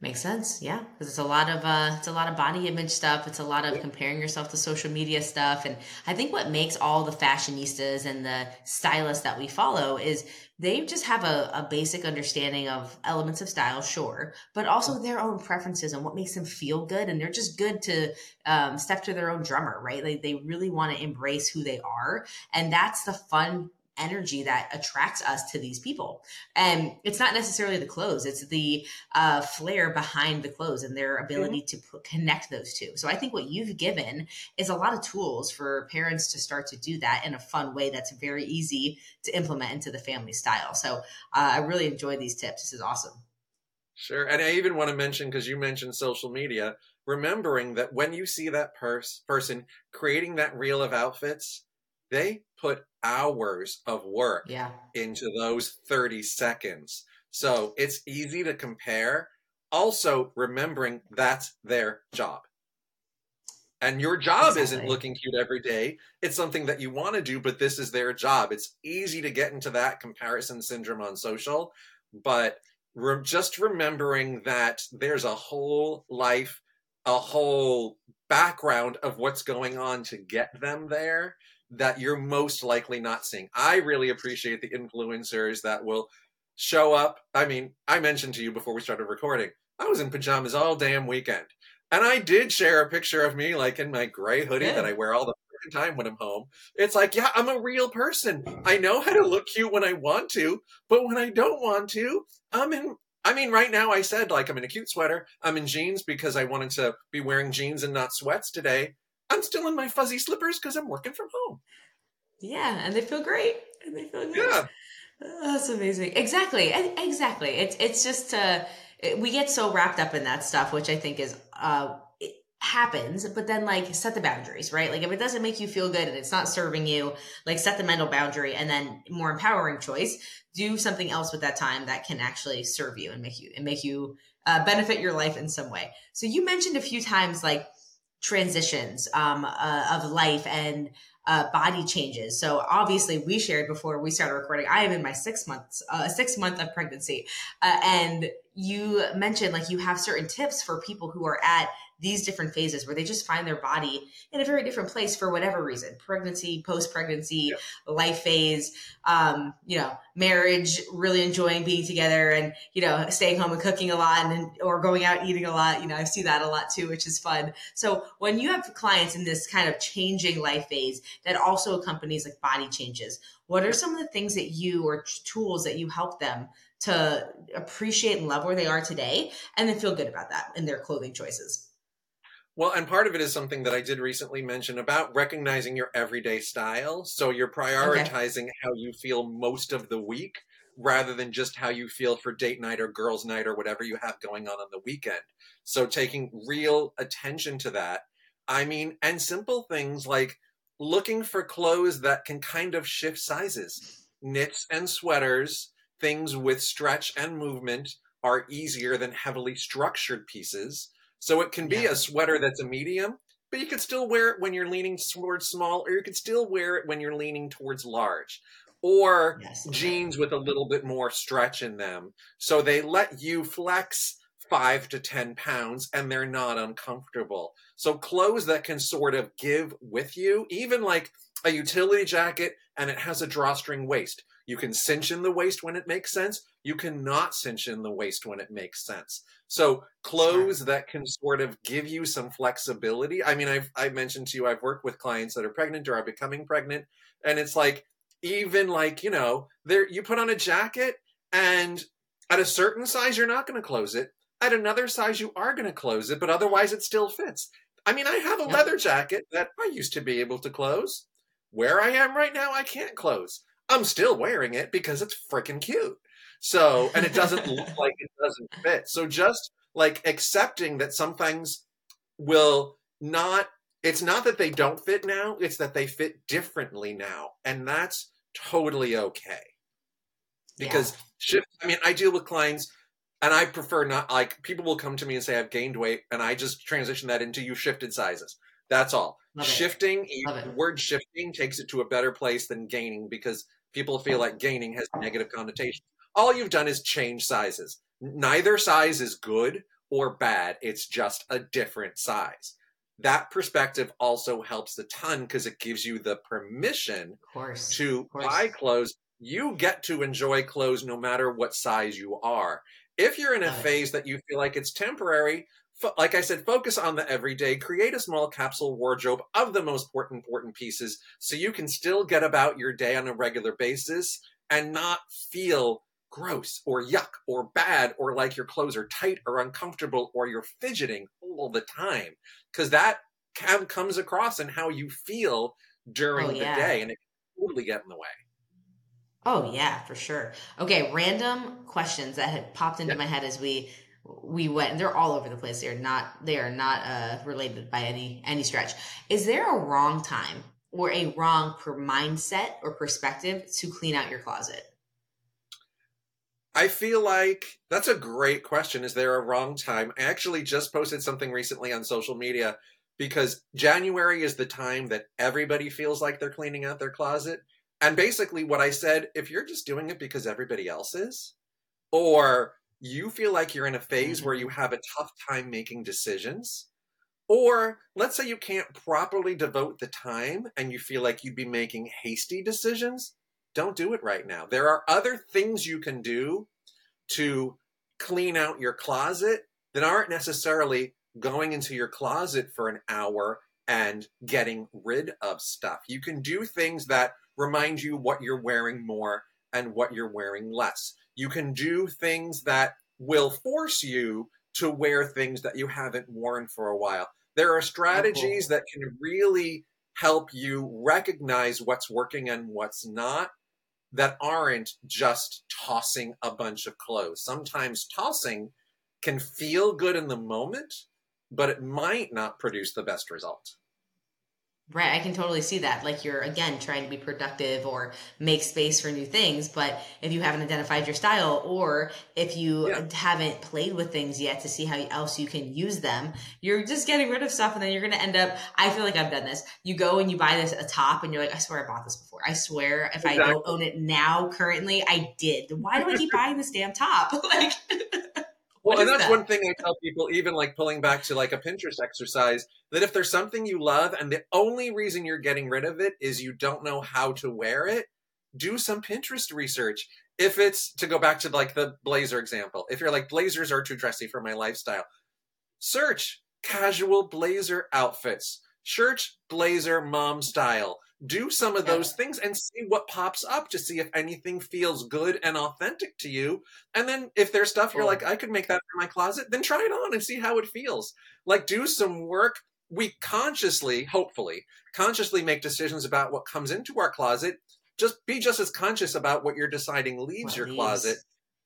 Makes sense, yeah, because it's a lot of uh, it's a lot of body image stuff. It's a lot of comparing yourself to social media stuff, and I think what makes all the fashionistas and the stylists that we follow is they just have a, a basic understanding of elements of style, sure, but also their own preferences and what makes them feel good, and they're just good to um, step to their own drummer, right? Like they really want to embrace who they are, and that's the fun energy that attracts us to these people. And it's not necessarily the clothes; it's the uh, flair behind the clothes and their ability to put, connect those two. So I think what you've given is a lot of tools for parents to start to do that in a fun way that's very easy to implement into the family style. So uh, I really enjoy these tips. This is awesome. Sure. And I even want to mention, because you mentioned social media, remembering that when you see that pers- person creating that reel of outfits, they put hours of work Yeah. into those 30 seconds. So it's easy to compare. Also, remembering that's their job. And your job isn't looking cute every day. It's something that you want to do, but this is their job. It's easy to get into that comparison syndrome on social, but re- just remembering that there's a whole life, a whole background of what's going on to get them there that you're most likely not seeing. I really appreciate the influencers that will show up. I mean, I mentioned to you before we started recording, I was in pajamas all damn weekend. And I did share a picture of me like in my gray hoodie Good. that I wear all the time when I'm home. It's like, yeah, I'm a real person. I know how to look cute when I want to, but when I don't want to, I'm in I mean, right now I said like I'm in a cute sweater. I'm in jeans because I wanted to be wearing jeans and not sweats today. I'm still in my fuzzy slippers because I'm working from home. Yeah. And they feel great. And they feel good. Yeah. Oh, That's amazing. Exactly. Exactly. It's it's just uh it- we get so wrapped up in that stuff, which I think is uh happens, but then like set the boundaries, right? Like if it doesn't make you feel good and it's not serving you, like set the mental boundary and then more empowering choice, do something else with that time that can actually serve you and make you and make you uh, benefit your life in some way. So you mentioned a few times like transitions um, uh, of life and uh, body changes. So obviously, we shared before we started recording. I am in my six months, uh, six month of pregnancy, uh, and you mentioned like you have certain tips for people who are at these different phases where they just find their body in a very different place for whatever reason pregnancy, post pregnancy, yeah. life phase, um, you know, marriage, really enjoying being together and, you know, staying home and cooking a lot and, or going out eating a lot. You know, I see that a lot too, which is fun. So when you have clients in this kind of changing life phase that also accompanies like body changes, what are some of the things that you or tools that you help them to appreciate and love where they are today and then feel good about that in their clothing choices? Well, and part of it is something that I did recently mention about recognizing your everyday style. So you're prioritizing okay. how you feel most of the week rather than just how you feel for date night or girls' night or whatever you have going on on the weekend. So taking real attention to that. I mean, and simple things like looking for clothes that can kind of shift sizes. Knits and sweaters, things with stretch and movement are easier than heavily structured pieces. So it can be yeah. a sweater that's a medium, but you could still wear it when you're leaning towards small, or you could still wear it when you're leaning towards large. Or yes, jeans with a little bit more stretch in them. So they let you flex five to 10 pounds and they're not uncomfortable. So clothes that can sort of give with you, even like a utility jacket and it has a drawstring waist. You can cinch in the waist when it makes sense. You cannot cinch in the waist when it makes sense. So clothes that can sort of give you some flexibility. I mean, I've I mentioned to you I've worked with clients that are pregnant or are becoming pregnant, and it's like even like you know there you put on a jacket and at a certain size you're not going to close it. At another size you are going to close it, but otherwise it still fits. I mean, I have a leather jacket that I used to be able to close. Where I am right now, I can't close. I'm still wearing it because it's freaking cute. So, and it doesn't look like it doesn't fit. So just like accepting that some things will not, it's not that they don't fit now, it's that they fit differently now. And that's totally okay. Because yeah. shift, I mean, I deal with clients and I prefer not like people will come to me and say I've gained weight, and I just transition that into you shifted sizes. That's all. Love shifting, word shifting takes it to a better place than gaining because people feel like gaining has negative connotations. All you've done is change sizes. Neither size is good or bad. It's just a different size. That perspective also helps a ton because it gives you the permission to buy clothes. You get to enjoy clothes no matter what size you are. If you're in a phase that you feel like it's temporary, like I said, focus on the everyday. Create a small capsule wardrobe of the most important important pieces so you can still get about your day on a regular basis and not feel gross or yuck or bad or like your clothes are tight or uncomfortable or you're fidgeting all the time because that comes across in how you feel during oh, yeah. the day and it can totally get in the way. Oh yeah, for sure. Okay, random questions that had popped into yeah. my head as we we went. They're all over the place. They're not. They are not uh, related by any any stretch. Is there a wrong time or a wrong per mindset or perspective to clean out your closet? I feel like that's a great question. Is there a wrong time? I actually just posted something recently on social media because January is the time that everybody feels like they're cleaning out their closet. And basically, what I said if you're just doing it because everybody else is, or you feel like you're in a phase where you mm-hmm. have a tough time making decisions, or let's say you can't properly devote the time and you feel like you'd be making hasty decisions, don't do it right now. There are other things you can do to clean out your closet that aren't necessarily going into your closet for an hour and getting rid of stuff. You can do things that remind you what you're wearing more and what you're wearing less. You can do things that will force you to wear things that you haven't worn for a while. There are strategies cool. that can really help you recognize what's working and what's not that aren't just tossing a bunch of clothes. Sometimes tossing can feel good in the moment, but it might not produce the best result. Right, I can totally see that. Like you're again trying to be productive or make space for new things, but if you haven't identified your style or if you yeah. haven't played with things yet to see how else you can use them, you're just getting rid of stuff and then you're going to end up I feel like I've done this. You go and you buy this a top and you're like I swear I bought this before. I swear if exactly. I don't own it now currently, I did. Why do I keep buying this damn top? like Well, Well, and that's that? one thing I tell people, even like pulling back to like a Pinterest exercise, that if there's something you love and the only reason you're getting rid of it is you don't know how to wear it, do some Pinterest research. If it's to go back to like the blazer example, if you're like blazers are too dressy for my lifestyle, search casual blazer outfits, shirt blazer mom style. Do some of those things and see what pops up to see if anything feels good and authentic to you. And then if there's stuff you're like, I could make that for my closet, then try it on and see how it feels. Like do some work. We consciously, hopefully, consciously make decisions about what comes into our closet just be just as conscious about what you're deciding leaves your closet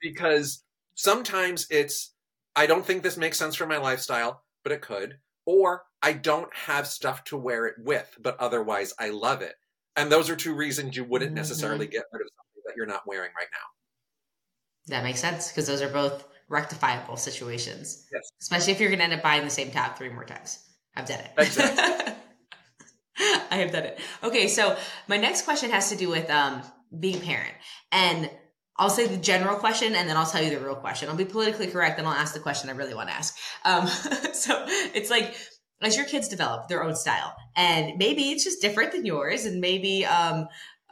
because sometimes it's I don't think this makes sense for my lifestyle, but it could. Or I don't have stuff to wear it with, but otherwise I love it. And those are two reasons you wouldn't mm-hmm. necessarily get rid of something that you're not wearing right now. That makes sense because those are both rectifiable situations. Yes. Especially if you're going to end up buying the same top three more times. I've done it. Exactly. I have done it. Okay, so my next question has to do with um, being a parent. And I'll say the general question and then I'll tell you the real question. I'll be politically correct and I'll ask the question I really want to ask. Um, so it's like, as your kids develop their own style, and maybe it's just different than yours, and maybe um,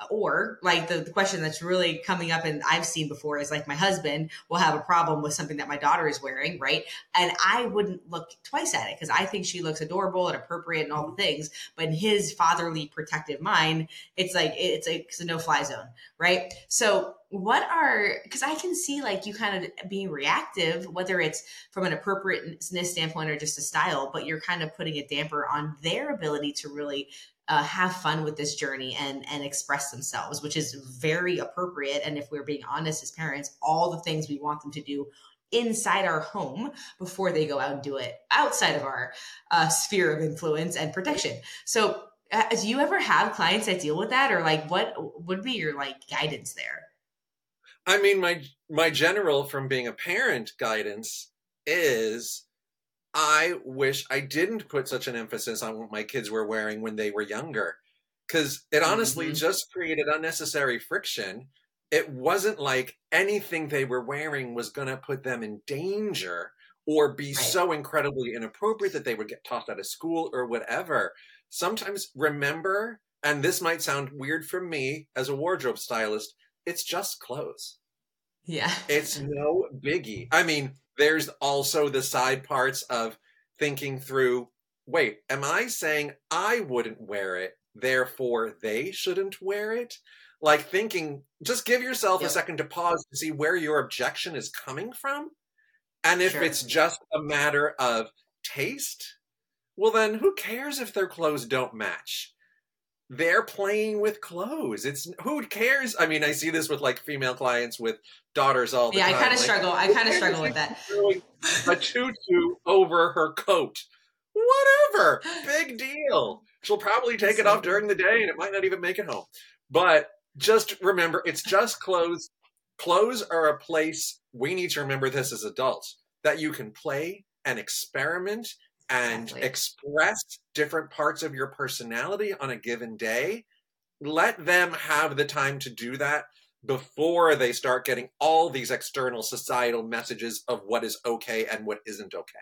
or like the, the, question that's really coming up and I've seen before is like my husband will have a problem with something that my daughter is wearing, right? And I wouldn't look twice at it because I think she looks adorable and appropriate and all the things. But in his fatherly protective mind, it's like it's a, it's a no fly zone, right? So what are because I can see like you kind of being reactive, whether it's from an appropriateness standpoint or just a style, but you're kind of putting a damper on their ability to really uh, have fun with this journey and and express themselves, which is very appropriate. And if we're being honest as parents, all the things we want them to do inside our home before they go out and do it outside of our uh, sphere of influence and protection. So, uh, do you ever have clients that deal with that, or like what would be your like guidance there? I mean, my my general from being a parent guidance is I wish I didn't put such an emphasis on what my kids were wearing when they were younger because it honestly mm-hmm. just created unnecessary friction. It wasn't like anything they were wearing was going to put them in danger or be right. so incredibly inappropriate that they would get tossed out of school or whatever. Sometimes remember, and this might sound weird from me as a wardrobe stylist, it's just clothes. Yeah. It's no biggie. I mean, there's also the side parts of thinking through wait, am I saying I wouldn't wear it, therefore they shouldn't wear it? Like thinking, just give yourself yep. a second to pause to see where your objection is coming from. And if sure. it's just a matter of taste, well, then who cares if their clothes don't match? They're playing with clothes. It's who cares? I mean, I see this with like female clients with daughters all the yeah, time. Yeah, I kind of like, struggle. I kind of struggle with that. a tutu over her coat. Whatever. Big deal. She'll probably take it off during the day and it might not even make it home. But just remember, it's just clothes. Clothes are a place we need to remember this as adults that you can play and experiment and exactly. express different parts of your personality on a given day, let them have the time to do that before they start getting all these external societal messages of what is okay and what isn't okay.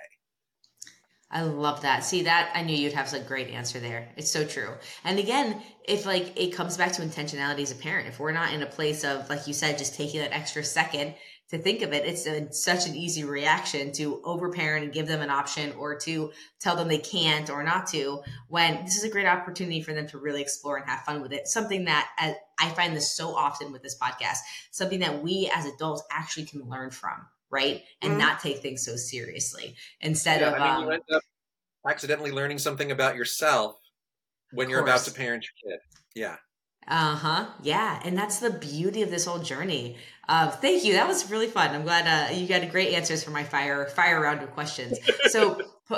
I love that. See that I knew you'd have a great answer there. It's so true. And again, if like it comes back to intentionality as a parent, if we're not in a place of like you said, just taking that extra second to think of it, it's a, such an easy reaction to overparent and give them an option or to tell them they can't or not to when this is a great opportunity for them to really explore and have fun with it. Something that uh, I find this so often with this podcast, something that we as adults actually can learn from, right? And mm-hmm. not take things so seriously instead yeah, of. I mean, um, you end up accidentally learning something about yourself when you're about to parent your kid. Yeah. Uh huh. Yeah. And that's the beauty of this whole journey. Uh, thank you. That was really fun. I'm glad uh, you got great answers for my fire fire round of questions. So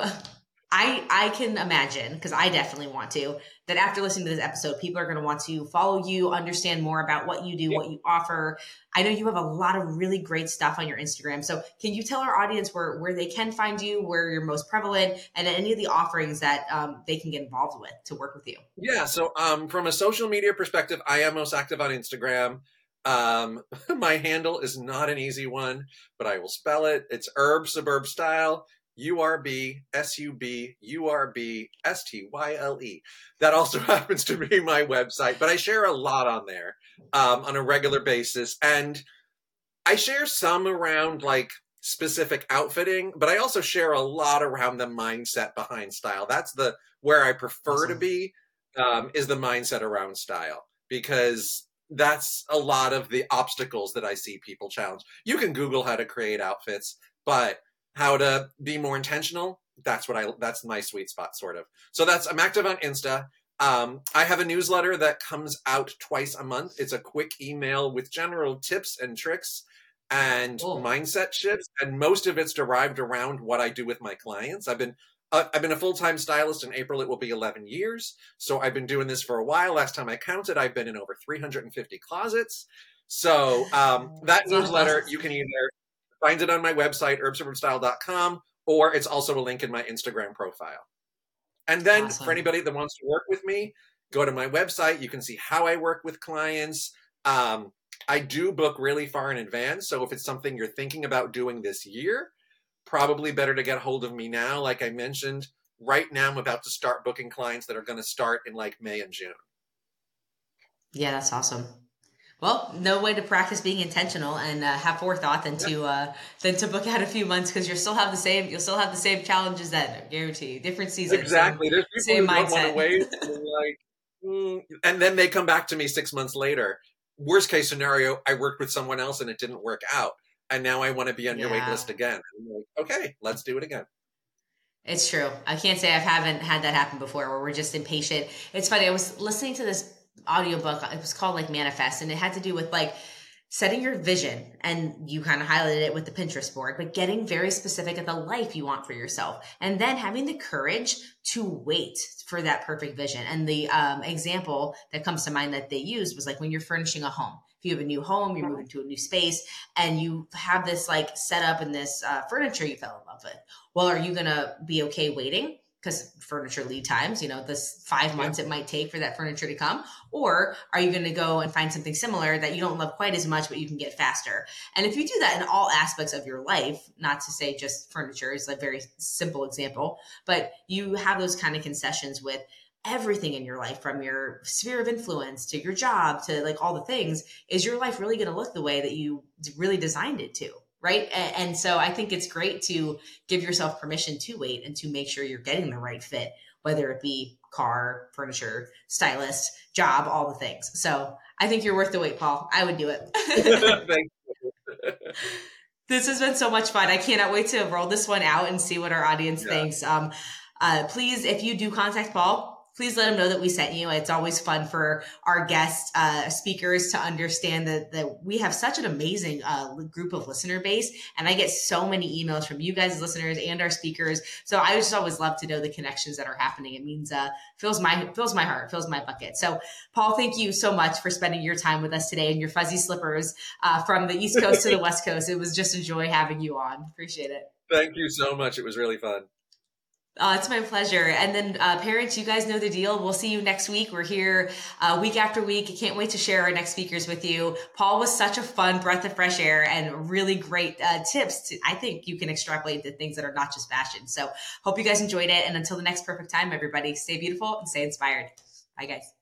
I I can imagine because I definitely want to that after listening to this episode, people are going to want to follow you, understand more about what you do, what you offer. I know you have a lot of really great stuff on your Instagram. So can you tell our audience where where they can find you, where you're most prevalent, and any of the offerings that um, they can get involved with to work with you? Yeah. So um, from a social media perspective, I am most active on Instagram. Um, my handle is not an easy one, but I will spell it. It's Urb Suburb Style. U R B S U B U R B S T Y L E. That also happens to be my website, but I share a lot on there um, on a regular basis. And I share some around like specific outfitting, but I also share a lot around the mindset behind style. That's the where I prefer awesome. to be um, is the mindset around style because that's a lot of the obstacles that I see people challenge. You can Google how to create outfits, but how to be more intentional, that's what I that's my sweet spot sort of. So that's I'm active on Insta. Um, I have a newsletter that comes out twice a month. It's a quick email with general tips and tricks and mindset shifts, and most of it's derived around what I do with my clients. I've been uh, I've been a full time stylist in April. It will be 11 years. So I've been doing this for a while. Last time I counted, I've been in over 350 closets. So um, that newsletter, you can either find it on my website, urbsuburbstyle.com, or it's also a link in my Instagram profile. And then awesome. for anybody that wants to work with me, go to my website. You can see how I work with clients. Um, I do book really far in advance. So if it's something you're thinking about doing this year, probably better to get hold of me now. Like I mentioned, right now I'm about to start booking clients that are going to start in like May and June. Yeah, that's awesome. Well, no way to practice being intentional and uh, have forethought than to uh, than to book out a few months because you'll still have the same you'll still have the same challenges that guarantee you. different seasons. Exactly. There's people same who mindset. don't want to wait. like, mm. and then they come back to me six months later. Worst case scenario, I worked with someone else and it didn't work out and now I want to be on your wait list again. Like, okay, let's do it again. It's true. I can't say I haven't had that happen before where we're just impatient. It's funny. I was listening to this audiobook. It was called like Manifest and it had to do with like setting your vision and you kind of highlighted it with the Pinterest board, but getting very specific at the life you want for yourself and then having the courage to wait for that perfect vision. And the um, example that comes to mind that they used was like when you're furnishing a home you have a new home, you're moving to a new space, and you have this like setup and this uh, furniture you fell in love with. Well, are you gonna be okay waiting? Because furniture lead times, you know, this five months yeah. it might take for that furniture to come, or are you going to go and find something similar that you don't love quite as much, but you can get faster? And if you do that in all aspects of your life, not to say just furniture is a very simple example, but you have those kind of concessions with everything in your life from your sphere of influence to your job to like all the things is your life really going to look the way that you really designed it to right? And, so i think it's great to give yourself permission to wait and to make sure you're getting the right fit whether it be car furniture stylist job all the things. So i think you're worth the wait paul. I would do it. This has been so much fun. I cannot wait to roll this one out and see what our audience yeah. thinks. Um, uh, please if you do contact paul please let them know that we sent you. It's always fun for our guest uh, speakers to understand that, that we have such an amazing uh, group of listener base. And I get so many emails from you guys, listeners, and our speakers. So I just always love to know the connections that are happening. It means uh, fills my fills my heart, fills my bucket. So Paul, thank you so much for spending your time with us today and your fuzzy slippers uh, from the East Coast to the West Coast. It was just a joy having you on. Appreciate it. Thank you so much. It was really fun. Oh, it's my pleasure. And then, uh, parents, you guys know the deal. We'll see you next week. We're here uh, week after week. Can't wait to share our next speakers with you. Paul was such a fun breath of fresh air and really great uh, tips. To, I think you can extrapolate to things that are not just fashion. So, hope you guys enjoyed it. And until the next perfect time, everybody, stay beautiful and stay inspired. Bye, guys.